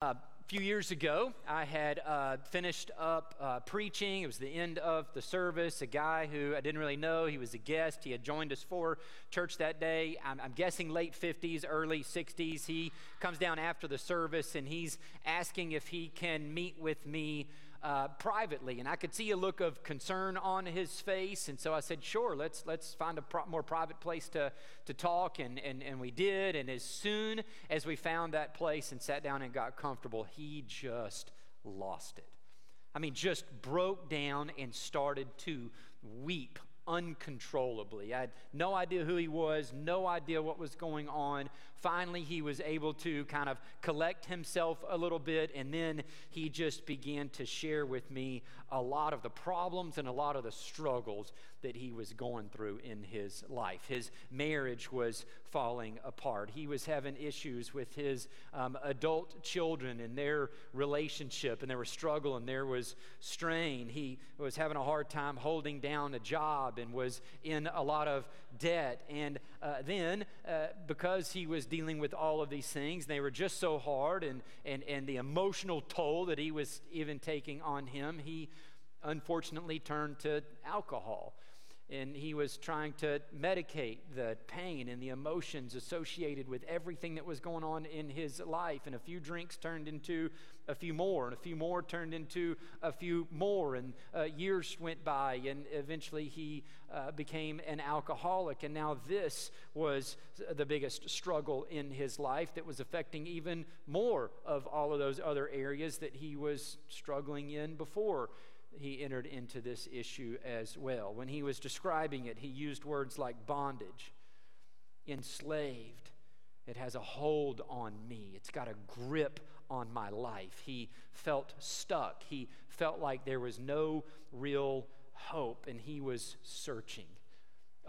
A few years ago, I had uh, finished up uh, preaching. It was the end of the service. A guy who I didn't really know, he was a guest. He had joined us for church that day. I'm, I'm guessing late 50s, early 60s. He comes down after the service and he's asking if he can meet with me uh, privately, and I could see a look of concern on his face. And so I said, "Sure, let's let's find a pro- more private place to to talk." And, and and we did. And as soon as we found that place and sat down and got comfortable, he just lost it. I mean, just broke down and started to weep uncontrollably. I had no idea who he was, no idea what was going on. Finally, he was able to kind of collect himself a little bit, and then he just began to share with me a lot of the problems and a lot of the struggles that he was going through in his life. His marriage was falling apart, he was having issues with his um, adult children and their relationship, and there was struggle and there was strain. He was having a hard time holding down a job and was in a lot of debt. And uh, then, uh, because he was dealing with all of these things, they were just so hard, and, and, and the emotional toll that he was even taking on him, he unfortunately turned to alcohol and he was trying to medicate the pain and the emotions associated with everything that was going on in his life. And a few drinks turned into a few more, and a few more turned into a few more. And uh, years went by, and eventually he uh, became an alcoholic. And now this was the biggest struggle in his life that was affecting even more of all of those other areas that he was struggling in before he entered into this issue as well. When he was describing it, he used words like bondage, enslaved. It has a hold on me. It's got a grip on my life. He felt stuck. He felt like there was no real hope, and he was searching.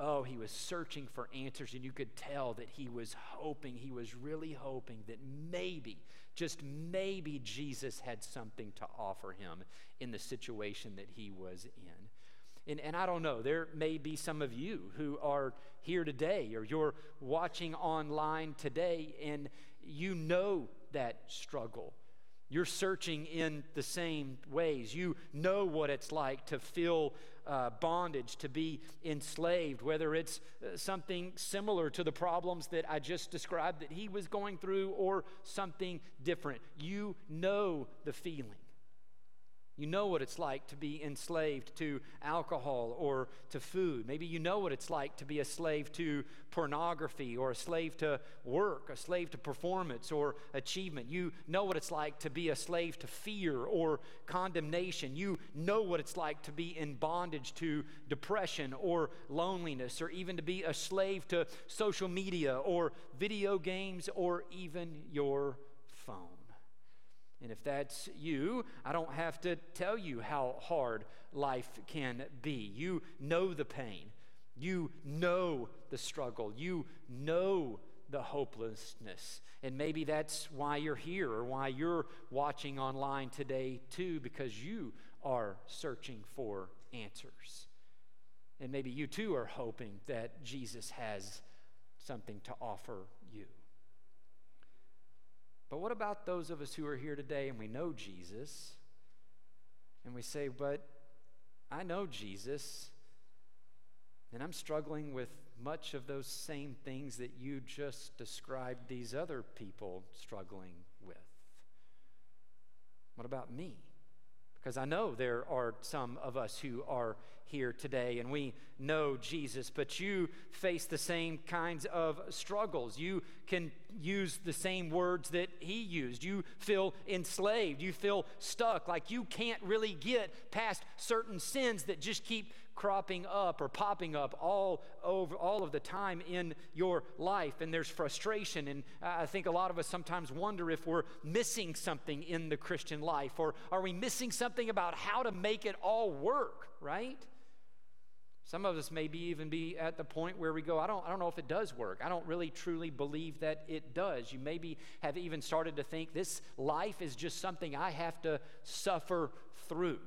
Oh, he was searching for answers, and you could tell that he was hoping, he was really hoping that maybe, just maybe, Jesus had something to offer him in the situation that he was in. And, and I don't know, there may be some of you who are here today or you're watching online today and you know that struggle. You're searching in the same ways. You know what it's like to feel uh, bondage, to be enslaved, whether it's uh, something similar to the problems that I just described that he was going through or something different. You know the feeling. You know what it's like to be enslaved to alcohol or to food. Maybe you know what it's like to be a slave to pornography or a slave to work, a slave to performance or achievement. You know what it's like to be a slave to fear or condemnation. You know what it's like to be in bondage to depression or loneliness or even to be a slave to social media or video games or even your phone. And if that's you, I don't have to tell you how hard life can be. You know the pain, you know the struggle, you know the hopelessness. And maybe that's why you're here or why you're watching online today, too, because you are searching for answers. And maybe you too are hoping that Jesus has something to offer you. But what about those of us who are here today and we know Jesus and we say, but I know Jesus and I'm struggling with much of those same things that you just described these other people struggling with? What about me? Because I know there are some of us who are here today and we know Jesus, but you face the same kinds of struggles. You can use the same words that he used. You feel enslaved. You feel stuck, like you can't really get past certain sins that just keep cropping up or popping up all over all of the time in your life and there's frustration and i think a lot of us sometimes wonder if we're missing something in the christian life or are we missing something about how to make it all work right some of us maybe even be at the point where we go, I don't, I don't know if it does work. I don't really truly believe that it does. You maybe have even started to think this life is just something I have to suffer through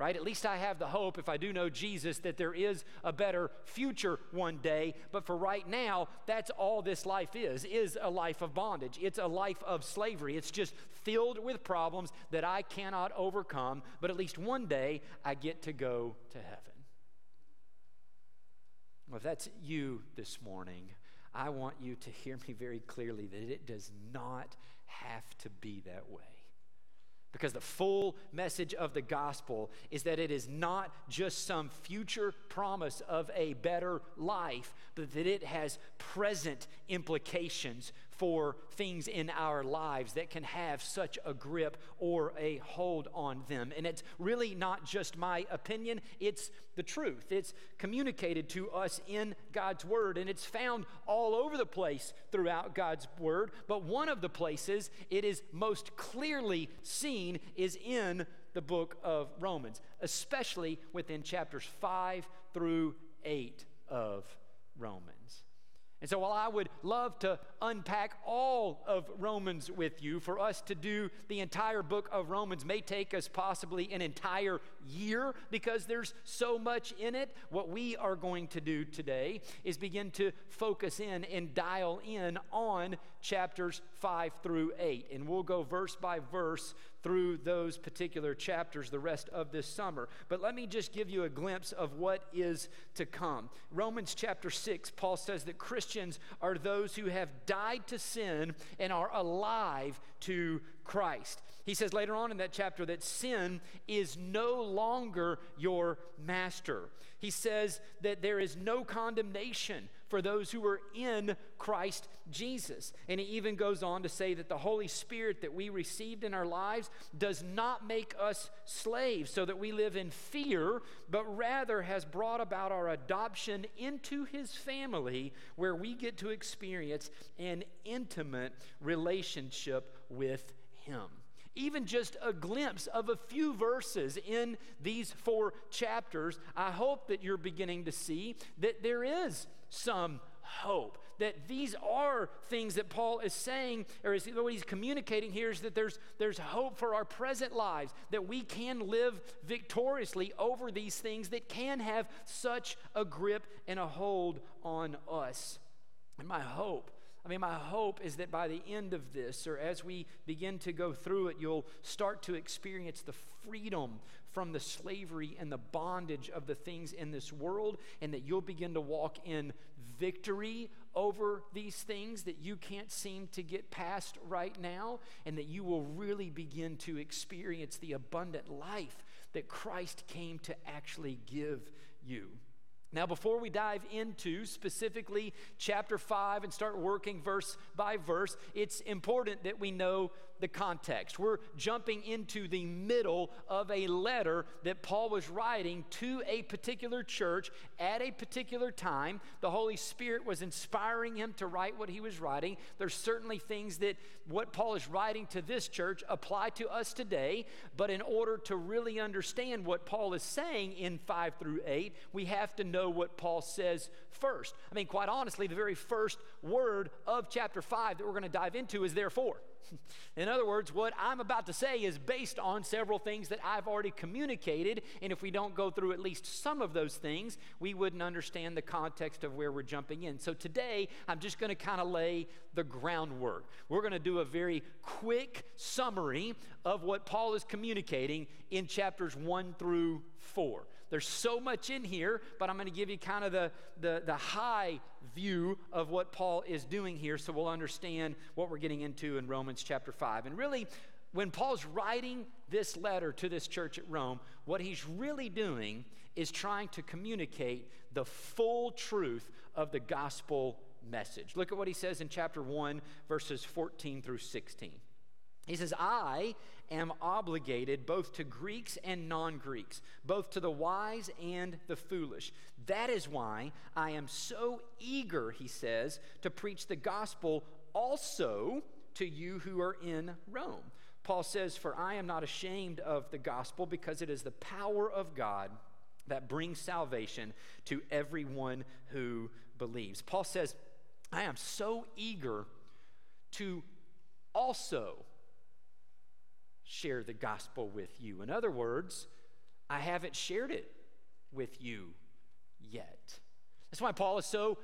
right? At least I have the hope, if I do know Jesus, that there is a better future one day. But for right now, that's all this life is, is a life of bondage. It's a life of slavery. It's just filled with problems that I cannot overcome. But at least one day, I get to go to heaven. Well, if that's you this morning, I want you to hear me very clearly that it does not have to be that way. Because the full message of the gospel is that it is not just some future promise of a better life, but that it has present implications for things in our lives that can have such a grip or a hold on them. And it's really not just my opinion, it's the truth. It's communicated to us in God's Word, and it's found all over the place throughout God's Word. But one of the places it is most clearly seen is in the book of Romans, especially within chapters 5 through 8 of Romans. And so, while I would love to unpack all of Romans with you, for us to do the entire book of Romans may take us possibly an entire year because there's so much in it. What we are going to do today is begin to focus in and dial in on chapters 5 through 8. And we'll go verse by verse through those particular chapters the rest of this summer. But let me just give you a glimpse of what is to come. Romans chapter 6, Paul says that Christians are those who have died to sin and are alive to Christ. He says later on in that chapter that sin is no longer your master. He says that there is no condemnation for those who are in Christ Jesus. And he even goes on to say that the Holy Spirit that we received in our lives does not make us slaves so that we live in fear, but rather has brought about our adoption into his family where we get to experience an intimate relationship with him even just a glimpse of a few verses in these four chapters, I hope that you're beginning to see that there is some hope. That these are things that Paul is saying, or is, what he's communicating here is that there's, there's hope for our present lives, that we can live victoriously over these things that can have such a grip and a hold on us. And my hope I mean, my hope is that by the end of this, or as we begin to go through it, you'll start to experience the freedom from the slavery and the bondage of the things in this world, and that you'll begin to walk in victory over these things that you can't seem to get past right now, and that you will really begin to experience the abundant life that Christ came to actually give you. Now, before we dive into specifically chapter 5 and start working verse by verse, it's important that we know the context. We're jumping into the middle of a letter that Paul was writing to a particular church at a particular time. The Holy Spirit was inspiring him to write what he was writing. There's certainly things that what Paul is writing to this church apply to us today, but in order to really understand what Paul is saying in 5 through 8, we have to know what Paul says first. I mean, quite honestly, the very first word of chapter 5 that we're going to dive into is therefore. In other words, what I'm about to say is based on several things that I've already communicated, and if we don't go through at least some of those things, we wouldn't understand the context of where we're jumping in. So today, I'm just going to kind of lay the groundwork. We're going to do a very quick summary of what Paul is communicating in chapters 1 through 4. There's so much in here, but I'm going to give you kind of the, the, the high view of what Paul is doing here so we'll understand what we're getting into in Romans chapter 5. And really, when Paul's writing this letter to this church at Rome, what he's really doing is trying to communicate the full truth of the gospel message. Look at what he says in chapter 1, verses 14 through 16. He says, I am obligated both to Greeks and non Greeks, both to the wise and the foolish. That is why I am so eager, he says, to preach the gospel also to you who are in Rome. Paul says, For I am not ashamed of the gospel because it is the power of God that brings salvation to everyone who believes. Paul says, I am so eager to also share the gospel with you. In other words, I haven't shared it with you yet. That's why Paul is so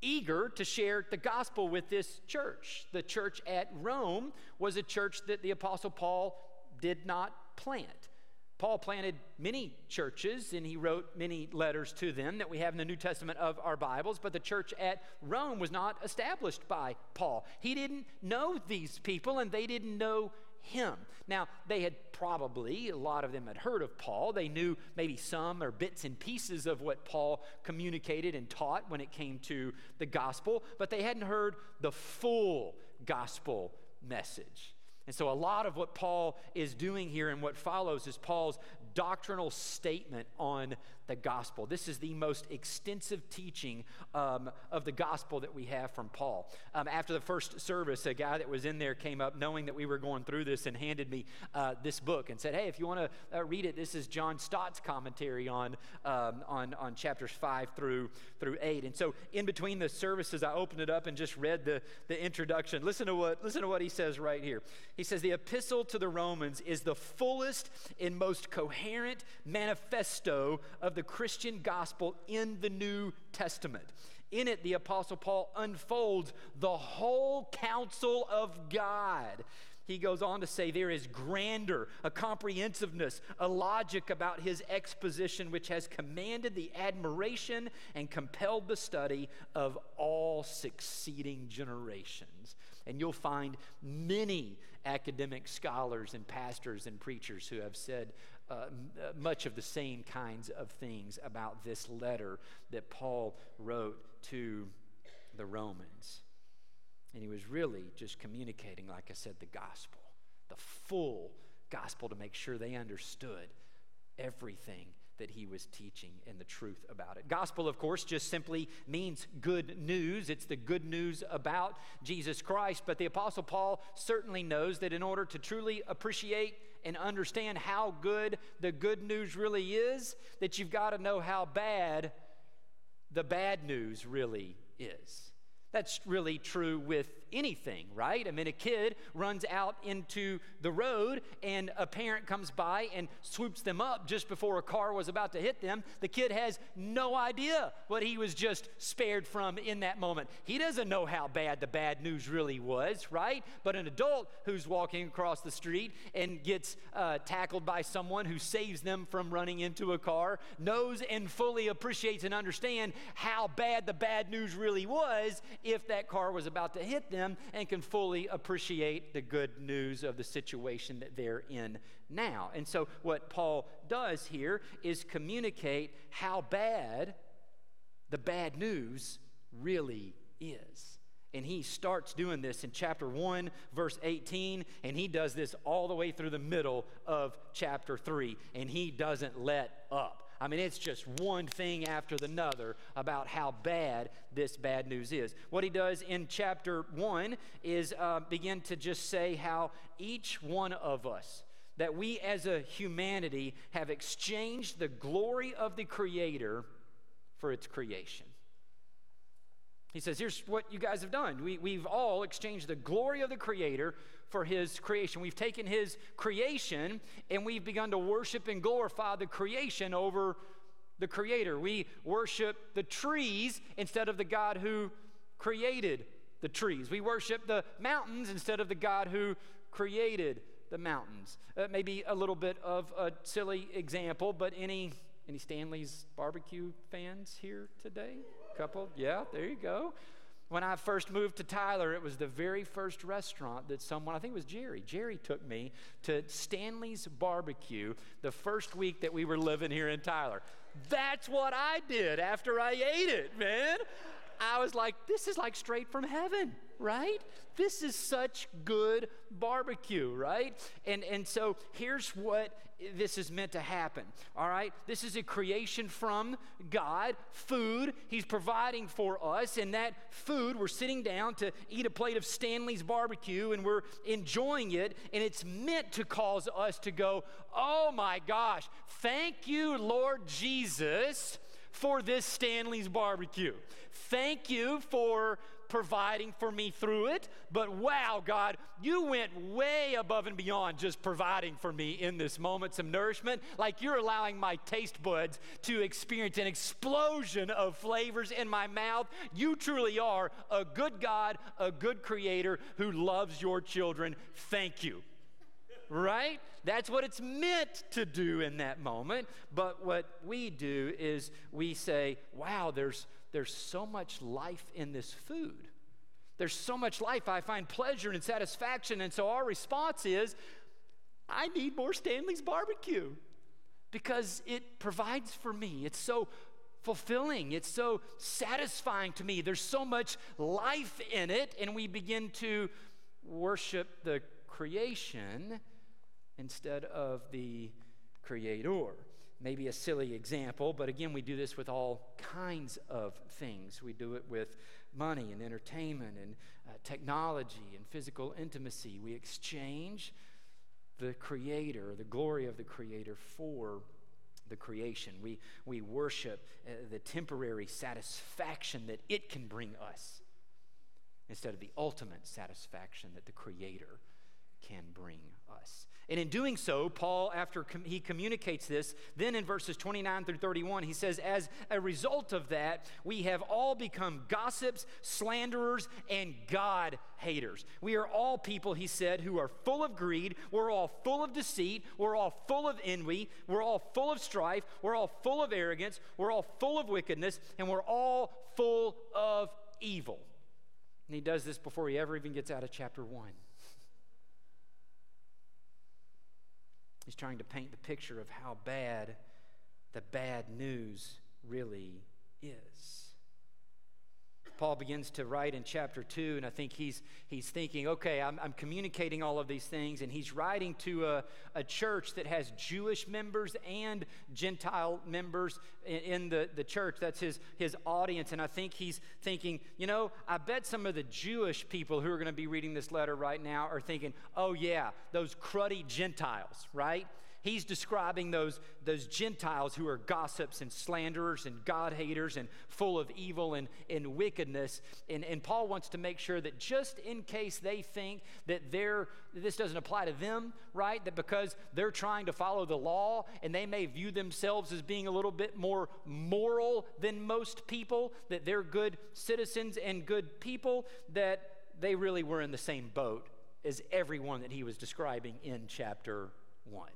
eager to share the gospel with this church. The church at Rome was a church that the Apostle Paul did not plant. Paul planted many churches and he wrote many letters to them that we have in the New Testament of our Bibles, but the church at Rome was not established by Paul. He didn't know these people and they didn't know him. Now, they had probably, a lot of them had heard of Paul. They knew maybe some or bits and pieces of what Paul communicated and taught when it came to the gospel, but they hadn't heard the full gospel message. And so, a lot of what Paul is doing here and what follows is Paul's doctrinal statement on the gospel. This is the most extensive teaching um, of the gospel that we have from Paul. Um, after the first service, a guy that was in there came up knowing that we were going through this and handed me uh, this book and said, Hey, if you want to uh, read it, this is John Stott's commentary on, um, on, on chapters 5 through, through 8. And so, in between the services, I opened it up and just read the, the introduction. Listen to, what, listen to what he says right here. He says, The epistle to the Romans is the fullest and most coherent manifesto of the Christian gospel in the New Testament. In it, the Apostle Paul unfolds the whole counsel of God. He goes on to say there is grandeur, a comprehensiveness, a logic about his exposition which has commanded the admiration and compelled the study of all succeeding generations. And you'll find many academic scholars and pastors and preachers who have said uh, uh, much of the same kinds of things about this letter that Paul wrote to the Romans. And he was really just communicating, like I said, the gospel, the full gospel to make sure they understood everything that he was teaching and the truth about it. Gospel, of course, just simply means good news. It's the good news about Jesus Christ. But the Apostle Paul certainly knows that in order to truly appreciate and understand how good the good news really is, that you've got to know how bad the bad news really is. That's really true with anything, right? I mean, a kid runs out into the road and a parent comes by and swoops them up just before a car was about to hit them. The kid has no idea what he was just spared from in that moment. He doesn't know how bad the bad news really was, right? But an adult who's walking across the street and gets uh, tackled by someone who saves them from running into a car knows and fully appreciates and understands how bad the bad news really was if that car was about to hit them and can fully appreciate the good news of the situation that they're in now. And so, what Paul does here is communicate how bad the bad news really is. And he starts doing this in chapter 1, verse 18, and he does this all the way through the middle of chapter 3, and he doesn't let up. I mean, it's just one thing after another about how bad this bad news is. What he does in chapter one is uh, begin to just say how each one of us, that we as a humanity have exchanged the glory of the Creator for its creation. He says, Here's what you guys have done. We, we've all exchanged the glory of the Creator for his creation. We've taken his creation and we've begun to worship and glorify the creation over the creator. We worship the trees instead of the God who created the trees. We worship the mountains instead of the God who created the mountains. Uh, maybe a little bit of a silly example, but any any Stanley's barbecue fans here today? Couple? Yeah, there you go. When I first moved to Tyler, it was the very first restaurant that someone, I think it was Jerry, Jerry took me to Stanley's Barbecue the first week that we were living here in Tyler. That's what I did after I ate it, man. I was like, this is like straight from heaven, right? This is such good barbecue, right? And, and so here's what this is meant to happen. All right? This is a creation from God, food He's providing for us. And that food, we're sitting down to eat a plate of Stanley's barbecue and we're enjoying it. And it's meant to cause us to go, oh my gosh, thank you, Lord Jesus, for this Stanley's barbecue. Thank you for providing for me through it, but wow, God, you went way above and beyond just providing for me in this moment some nourishment. Like you're allowing my taste buds to experience an explosion of flavors in my mouth. You truly are a good God, a good creator who loves your children. Thank you right? That's what it's meant to do in that moment. But what we do is we say, wow, there's, there's so much life in this food. There's so much life. I find pleasure and satisfaction. And so our response is, I need more Stanley's barbecue because it provides for me. It's so fulfilling. It's so satisfying to me. There's so much life in it. And we begin to worship the creation instead of the creator. Maybe a silly example, but again, we do this with all kinds of things. We do it with money and entertainment and uh, technology and physical intimacy. We exchange the creator, the glory of the creator, for the creation. We, we worship uh, the temporary satisfaction that it can bring us instead of the ultimate satisfaction that the creator can bring us. And in doing so, Paul, after com- he communicates this, then in verses 29 through 31, he says, As a result of that, we have all become gossips, slanderers, and God haters. We are all people, he said, who are full of greed. We're all full of deceit. We're all full of envy. We're all full of strife. We're all full of arrogance. We're all full of wickedness. And we're all full of evil. And he does this before he ever even gets out of chapter 1. He's trying to paint the picture of how bad the bad news really is. Paul begins to write in chapter 2, and I think he's, he's thinking, okay, I'm, I'm communicating all of these things, and he's writing to a, a church that has Jewish members and Gentile members in, in the, the church. That's his, his audience, and I think he's thinking, you know, I bet some of the Jewish people who are going to be reading this letter right now are thinking, oh, yeah, those cruddy Gentiles, right? He's describing those, those Gentiles who are gossips and slanderers and God haters and full of evil and, and wickedness. And, and Paul wants to make sure that just in case they think that they're, this doesn't apply to them, right? That because they're trying to follow the law and they may view themselves as being a little bit more moral than most people, that they're good citizens and good people, that they really were in the same boat as everyone that he was describing in chapter 1.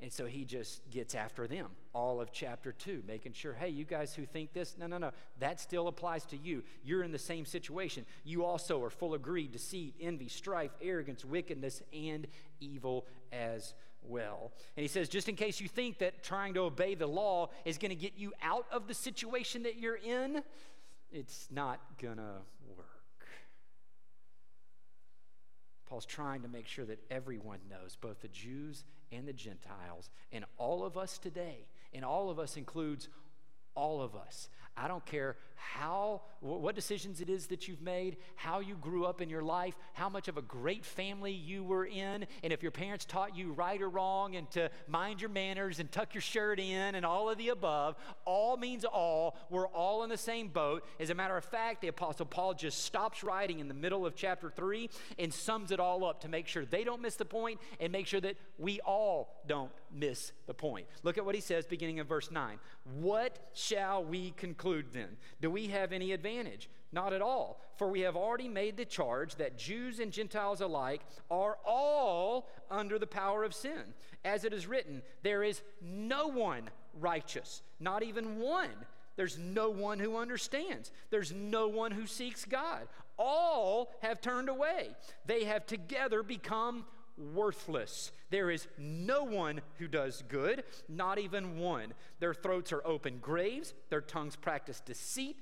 And so he just gets after them all of chapter 2, making sure, hey, you guys who think this, no, no, no, that still applies to you. You're in the same situation. You also are full of greed, deceit, envy, strife, arrogance, wickedness, and evil as well. And he says, just in case you think that trying to obey the law is going to get you out of the situation that you're in, it's not going to work. Paul's trying to make sure that everyone knows, both the Jews and the Gentiles, and all of us today, and all of us includes all of us. I don't care how, what decisions it is that you've made, how you grew up in your life, how much of a great family you were in, and if your parents taught you right or wrong and to mind your manners and tuck your shirt in and all of the above. All means all. We're all in the same boat. As a matter of fact, the Apostle Paul just stops writing in the middle of chapter 3 and sums it all up to make sure they don't miss the point and make sure that we all don't miss the point. Look at what he says beginning in verse 9. What shall we conclude then? Do we have any advantage? Not at all. For we have already made the charge that Jews and Gentiles alike are all under the power of sin. As it is written, there is no one righteous, not even one. There's no one who understands. There's no one who seeks God. All have turned away. They have together become worthless. There is no one who does good, not even one. Their throats are open graves, their tongues practice deceit.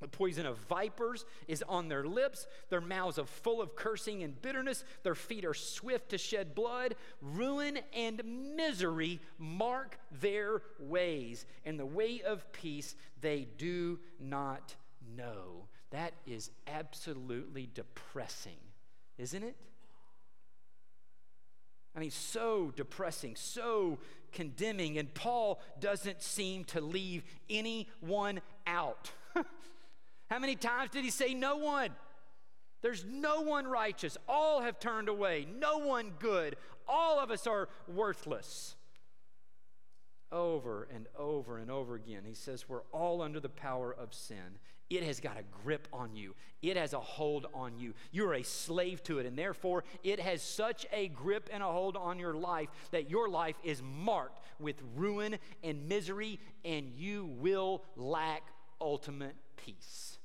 The poison of vipers is on their lips. Their mouths are full of cursing and bitterness. Their feet are swift to shed blood. Ruin and misery mark their ways, and the way of peace they do not know. That is absolutely depressing, isn't it? I mean, so depressing, so condemning, and Paul doesn't seem to leave anyone out. How many times did he say no one? There's no one righteous. All have turned away. No one good. All of us are worthless. Over and over and over again, he says, We're all under the power of sin. It has got a grip on you, it has a hold on you. You're a slave to it, and therefore, it has such a grip and a hold on your life that your life is marked with ruin and misery, and you will lack ultimate peace.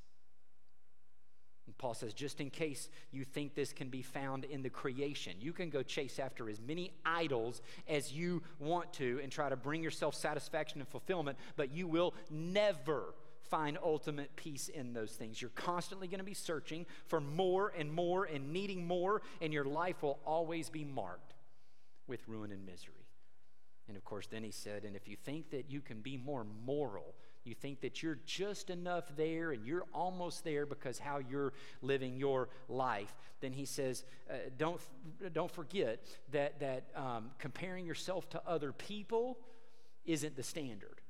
And Paul says, just in case you think this can be found in the creation, you can go chase after as many idols as you want to and try to bring yourself satisfaction and fulfillment, but you will never find ultimate peace in those things. You're constantly going to be searching for more and more and needing more, and your life will always be marked with ruin and misery. And of course, then he said, and if you think that you can be more moral, you think that you're just enough there and you're almost there because how you're living your life, then he says, uh, don't, don't forget that, that um, comparing yourself to other people isn't the standard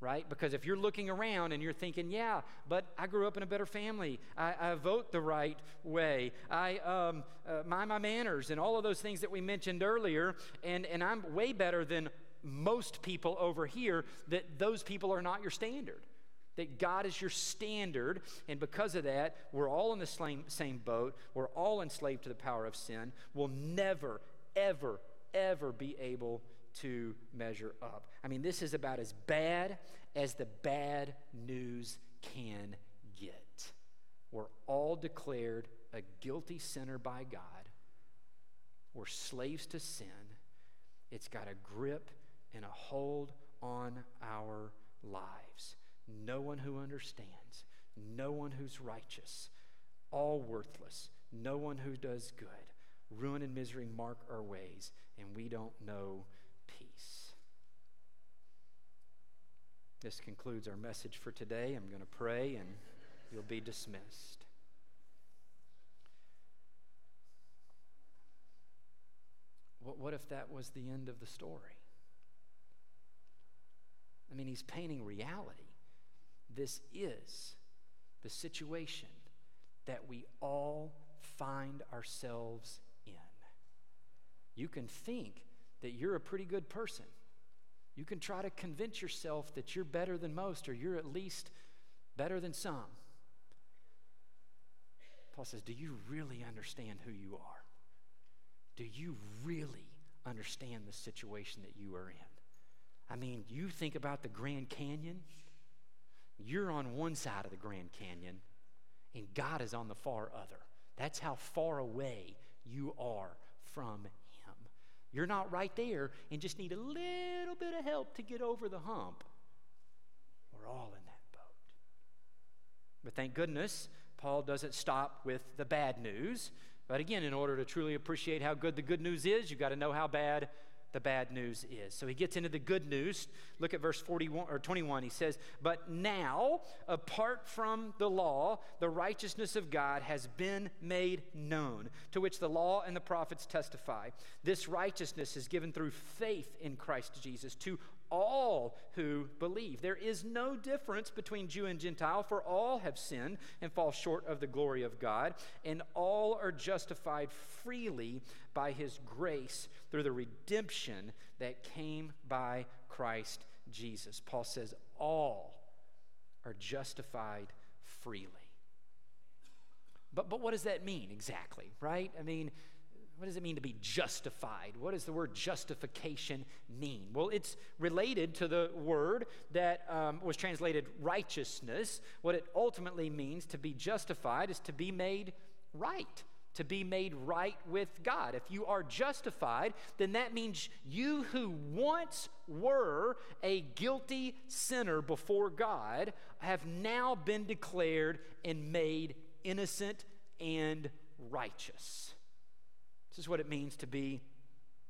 right? Because if you're looking around and you're thinking, yeah, but I grew up in a better family, I, I vote the right way, I um, uh, mind my manners, and all of those things that we mentioned earlier, and, and I'm way better than most people over here, that those people are not your standard. That God is your standard, and because of that, we're all in the same, same boat. We're all enslaved to the power of sin. We'll never, ever, ever be able to measure up. I mean, this is about as bad as the bad news can get. We're all declared a guilty sinner by God. We're slaves to sin. It's got a grip and a hold on our lives. No one who understands, no one who's righteous, all worthless, no one who does good. Ruin and misery mark our ways, and we don't know peace. This concludes our message for today. I'm going to pray, and you'll be dismissed. What, what if that was the end of the story? I mean, he's painting reality. This is the situation that we all find ourselves in. You can think that you're a pretty good person. You can try to convince yourself that you're better than most, or you're at least better than some. Paul says, Do you really understand who you are? Do you really understand the situation that you are in? I mean, you think about the Grand Canyon, you're on one side of the Grand Canyon, and God is on the far other. That's how far away you are from. You're not right there and just need a little bit of help to get over the hump. We're all in that boat. But thank goodness, Paul doesn't stop with the bad news. But again, in order to truly appreciate how good the good news is, you've got to know how bad the bad news is. So he gets into the good news. Look at verse 41 or 21. He says, "But now, apart from the law, the righteousness of God has been made known, to which the law and the prophets testify. This righteousness is given through faith in Christ Jesus to all who believe. There is no difference between Jew and Gentile, for all have sinned and fall short of the glory of God, and all are justified freely by his grace through the redemption that came by Christ Jesus. Paul says, all are justified freely. But, but what does that mean exactly, right? I mean, what does it mean to be justified? What does the word justification mean? Well, it's related to the word that um, was translated righteousness. What it ultimately means to be justified is to be made right, to be made right with God. If you are justified, then that means you who once were a guilty sinner before God have now been declared and made innocent and righteous. This is what it means to be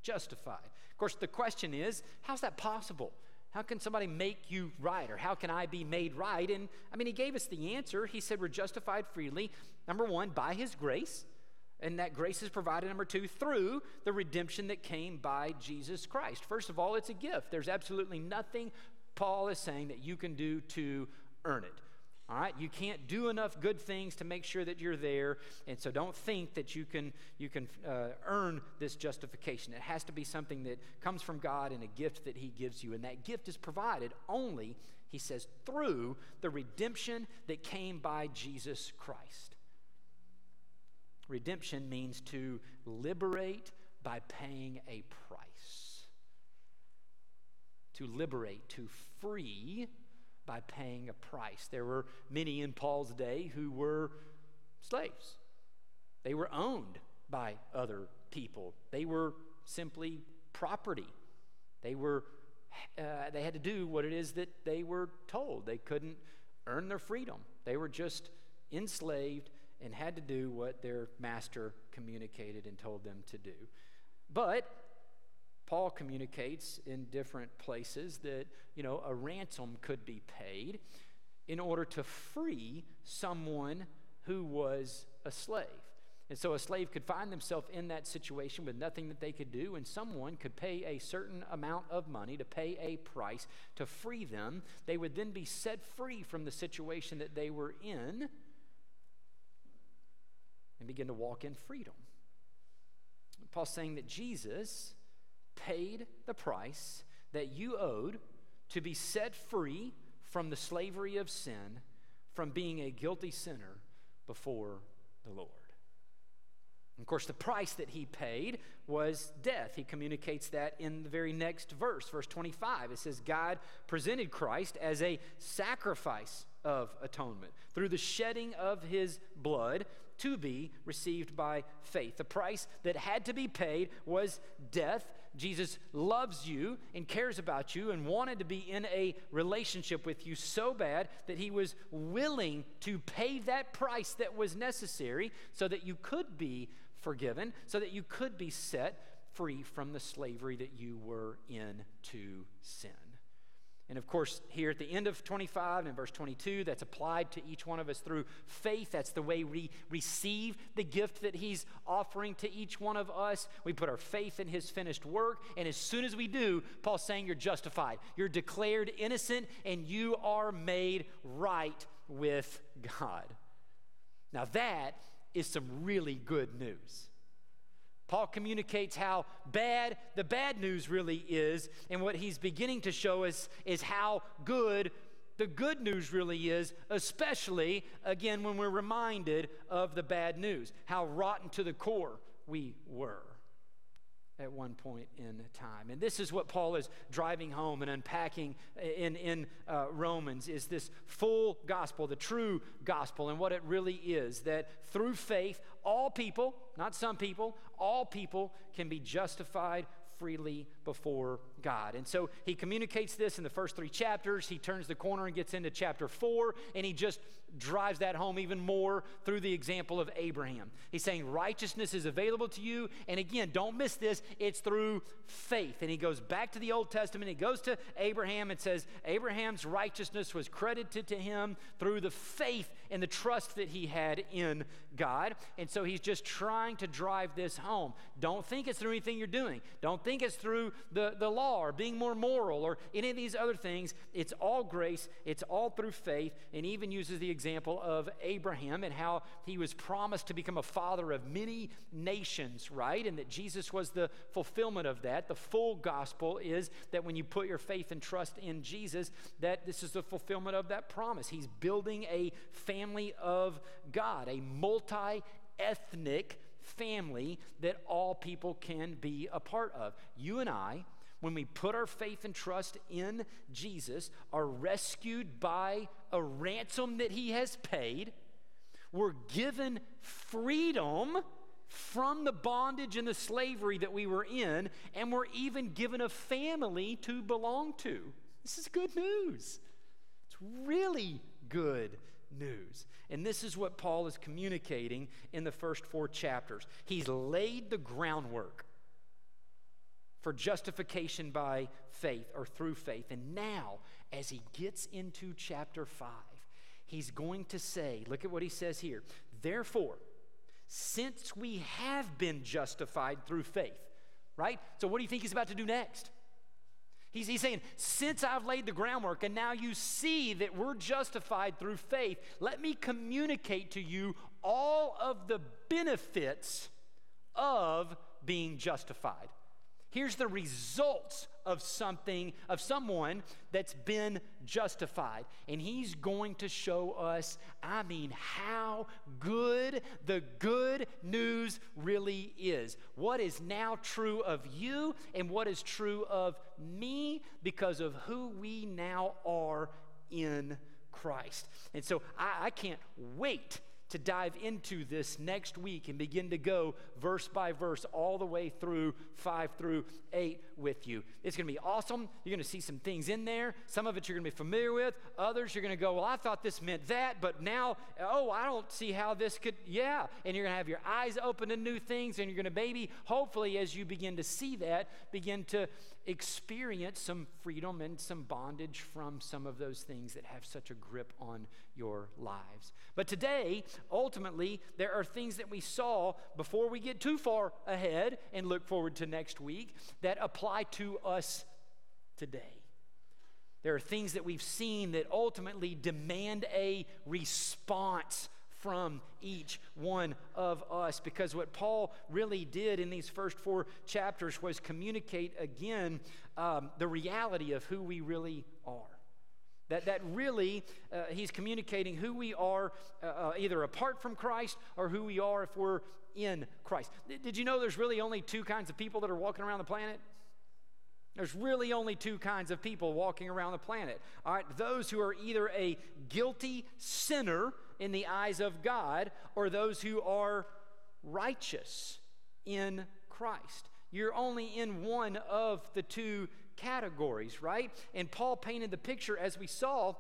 justified. Of course, the question is how's that possible? How can somebody make you right? Or how can I be made right? And I mean, he gave us the answer. He said we're justified freely, number one, by his grace. And that grace is provided, number two, through the redemption that came by Jesus Christ. First of all, it's a gift. There's absolutely nothing Paul is saying that you can do to earn it. All right, you can't do enough good things to make sure that you're there, and so don't think that you can you can uh, earn this justification. It has to be something that comes from God and a gift that He gives you, and that gift is provided only, He says, through the redemption that came by Jesus Christ. Redemption means to liberate by paying a price. To liberate, to free by paying a price. There were many in Paul's day who were slaves, they were owned by other people, they were simply property. They were uh, they had to do what it is that they were told. They couldn't earn their freedom. They were just enslaved and had to do what their master communicated and told them to do. But Paul communicates in different places that, you know, a ransom could be paid in order to free someone who was a slave. And so a slave could find themselves in that situation with nothing that they could do, and someone could pay a certain amount of money to pay a price to free them. They would then be set free from the situation that they were in and begin to walk in freedom. Paul's saying that Jesus paid the price that you owed to be set free from the slavery of sin, from being a guilty sinner before the Lord. And of course, the price that he paid was death. He communicates that in the very next verse, verse 25. It says, God presented Christ as a sacrifice of atonement through the shedding of his blood to be received by faith. The price that had to be paid was death. Jesus loves you and cares about you and wanted to be in a relationship with you so bad that he was willing to pay that price that was necessary so that you could be forgiven, so that you could be set free from the slavery that you were in to sin. And of course, here at the end of 25 and verse 22, that's applied to each one of us through faith. That's the way we receive the gift that He's offering to each one of us. We put our faith in His finished work. And as soon as we do, Paul's saying you're justified. You're declared innocent and you are made right with God. Now, that is some really good news. Paul communicates how bad the bad news really is, and what he's beginning to show us is how good the good news really is, especially, again, when we're reminded of the bad news, how rotten to the core we were at one point in time. And this is what Paul is driving home and unpacking in, in uh, Romans is this full gospel, the true gospel, and what it really is that through faith, all people, not some people, all people can be justified freely before God. And so he communicates this in the first three chapters. He turns the corner and gets into chapter four, and he just drives that home even more through the example of Abraham. He's saying righteousness is available to you. And again, don't miss this, it's through faith. And he goes back to the Old Testament, he goes to Abraham and says, Abraham's righteousness was credited to him through the faith and the trust that he had in God. And so he's just trying to drive this home. Don't think it's through anything you're doing, don't think it's through the, the law or being more moral or any of these other things. It's all grace, it's all through faith, and even uses the example of Abraham and how he was promised to become a father of many nations, right? And that Jesus was the fulfillment of that. The full gospel is that when you put your faith and trust in Jesus, that this is the fulfillment of that promise. He's building a family of God, a multi ethnic family that all people can be a part of. You and I when we put our faith and trust in Jesus, are rescued by a ransom that he has paid. We're given freedom from the bondage and the slavery that we were in, and we're even given a family to belong to. This is good news. It's really good news. And this is what Paul is communicating in the first four chapters. He's laid the groundwork for justification by faith or through faith. And now, as he gets into chapter 5, he's going to say, look at what he says here. Therefore, since we have been justified through faith, right? So, what do you think he's about to do next? He's, he's saying, since I've laid the groundwork and now you see that we're justified through faith, let me communicate to you all of the benefits of being justified. Here's the results of something, of someone that's been justified. And he's going to show us, I mean, how good the good news really is. What is now true of you and what is true of me because of who we now are in Christ. And so I, I can't wait to dive into this next week and begin to go verse by verse all the way through 5 through 8 with you. It's going to be awesome. You're going to see some things in there. Some of it you're going to be familiar with. Others you're going to go, well, I thought this meant that, but now, oh, I don't see how this could, yeah. And you're going to have your eyes open to new things, and you're going to maybe, hopefully, as you begin to see that, begin to experience some freedom and some bondage from some of those things that have such a grip on your lives. But today, ultimately, there are things that we saw before we get too far ahead and look forward to next week that apply to us today. There are things that we've seen that ultimately demand a response from each one of us. Because what Paul really did in these first four chapters was communicate again um, the reality of who we really are. That, that really, uh, he's communicating who we are uh, uh, either apart from Christ or who we are if we're in Christ. Did you know there's really only two kinds of people that are walking around the planet? There's really only two kinds of people walking around the planet. All right, those who are either a guilty sinner in the eyes of God or those who are righteous in Christ. You're only in one of the two categories, right? And Paul painted the picture as we saw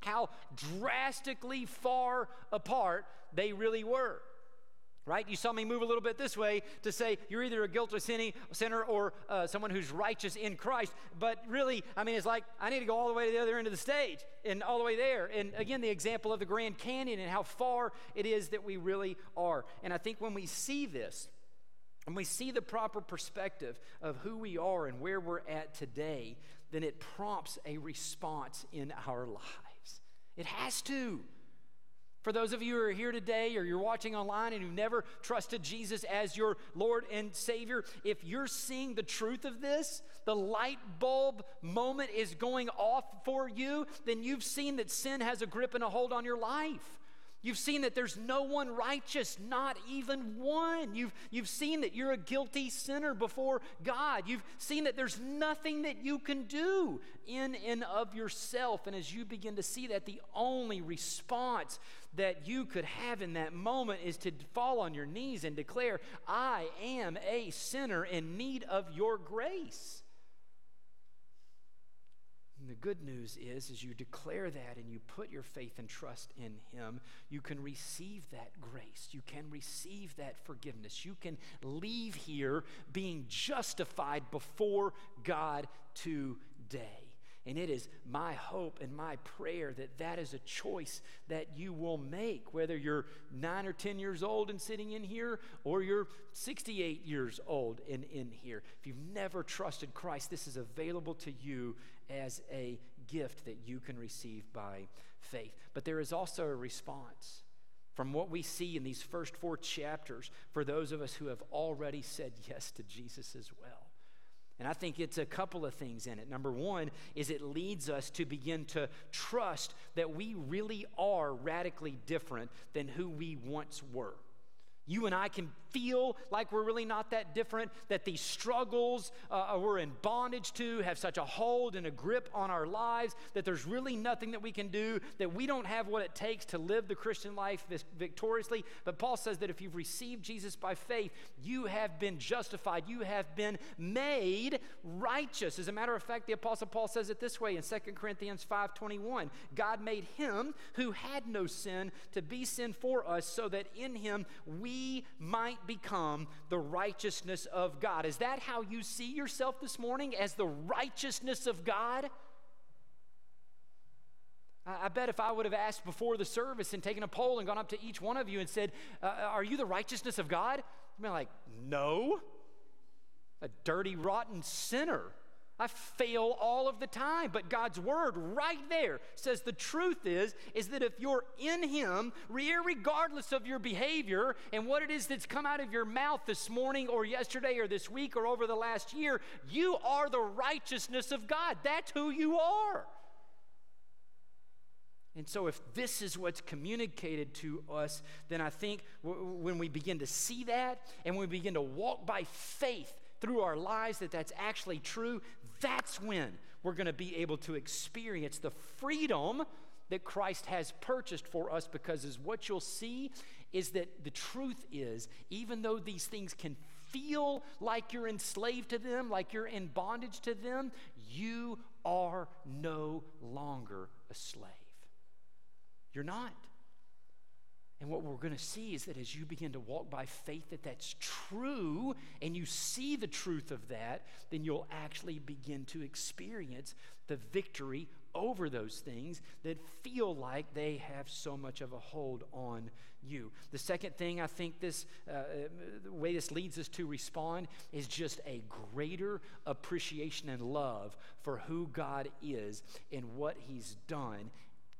how drastically far apart they really were right? You saw me move a little bit this way to say you're either a guilty sinner or uh, someone who's righteous in Christ. But really, I mean, it's like I need to go all the way to the other end of the stage and all the way there. And again, the example of the Grand Canyon and how far it is that we really are. And I think when we see this, when we see the proper perspective of who we are and where we're at today, then it prompts a response in our lives. It has to. For those of you who are here today or you're watching online and you've never trusted Jesus as your Lord and Savior, if you're seeing the truth of this, the light bulb moment is going off for you, then you've seen that sin has a grip and a hold on your life. You've seen that there's no one righteous, not even one. You've, you've seen that you're a guilty sinner before God. You've seen that there's nothing that you can do in and of yourself. And as you begin to see that, the only response that you could have in that moment is to fall on your knees and declare, I am a sinner in need of your grace. And the good news is, as you declare that and you put your faith and trust in Him, you can receive that grace. You can receive that forgiveness. You can leave here being justified before God today. And it is my hope and my prayer that that is a choice that you will make, whether you're nine or 10 years old and sitting in here, or you're 68 years old and in here. If you've never trusted Christ, this is available to you as a gift that you can receive by faith. But there is also a response from what we see in these first four chapters for those of us who have already said yes to Jesus as well. And I think it's a couple of things in it. Number one is it leads us to begin to trust that we really are radically different than who we once were. You and I can feel like we're really not that different, that these struggles uh, uh, we're in bondage to have such a hold and a grip on our lives that there's really nothing that we can do, that we don't have what it takes to live the Christian life victoriously. But Paul says that if you've received Jesus by faith, you have been justified, you have been made righteous. As a matter of fact, the Apostle Paul says it this way in 2 Corinthians 5:21. God made him who had no sin to be sin for us so that in him we might might become the righteousness of God. Is that how you see yourself this morning? As the righteousness of God? I bet if I would have asked before the service and taken a poll and gone up to each one of you and said, uh, Are you the righteousness of God? You'd be like, No. A dirty, rotten sinner. I fail all of the time, but God's word right there says the truth is is that if you're in him, regardless of your behavior and what it is that's come out of your mouth this morning or yesterday or this week or over the last year, you are the righteousness of God. That's who you are. And so, if this is what's communicated to us, then I think w- when we begin to see that and we begin to walk by faith through our lives that that's actually true, that's when we're going to be able to experience the freedom that Christ has purchased for us because is what you'll see is that the truth is even though these things can feel like you're enslaved to them, like you're in bondage to them, you are no longer a slave. You're not. And what we're going to see is that as you begin to walk by faith that that's true and you see the truth of that, then you'll actually begin to experience the victory over those things that feel like they have so much of a hold on you. The second thing I think this uh, uh the way this leads us to respond is just a greater appreciation and love for who God is and what he's done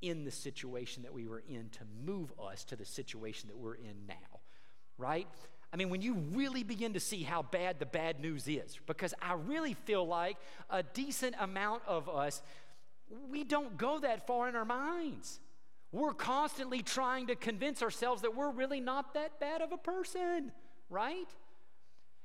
in the situation that we were in to move us to the situation that we're in now, right? I mean, when you really begin to see how bad the bad news is, because I really feel like a decent amount of us, we don't go that far in our minds. We're constantly trying to convince ourselves that we're really not that bad of a person, right?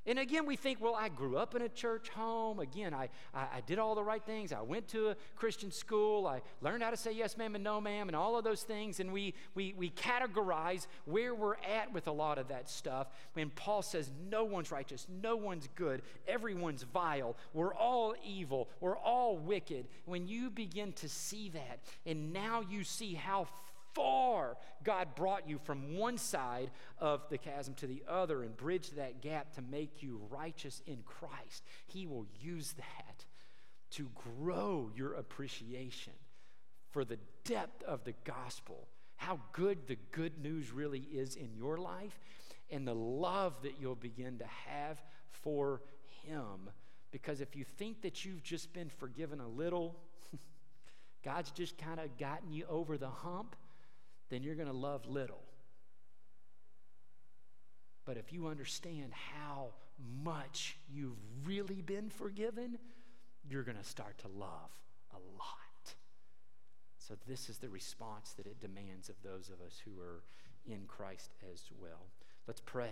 And again, we think, well, I grew up in a church home. Again, I, I, I, did all the right things. I went to a Christian school. I learned how to say yes, ma'am, and no, ma'am, and all of those things. And we, we, we categorize where we're at with a lot of that stuff. When Paul says, no one's righteous, no one's good, everyone's vile, we're all evil, we're all wicked. When you begin to see that, and now you see how far God brought you from one side of the chasm to the other and bridged that gap to make you righteous in Christ. He will use that to grow your appreciation for the depth of the gospel, how good the good news really is in your life, and the love that you'll begin to have for Him. Because if you think that you've just been forgiven a little, God's just kind of gotten you over the hump, then you're going to love little. But if you understand how much you've really been forgiven, you're going to start to love a lot. So, this is the response that it demands of those of us who are in Christ as well. Let's pray.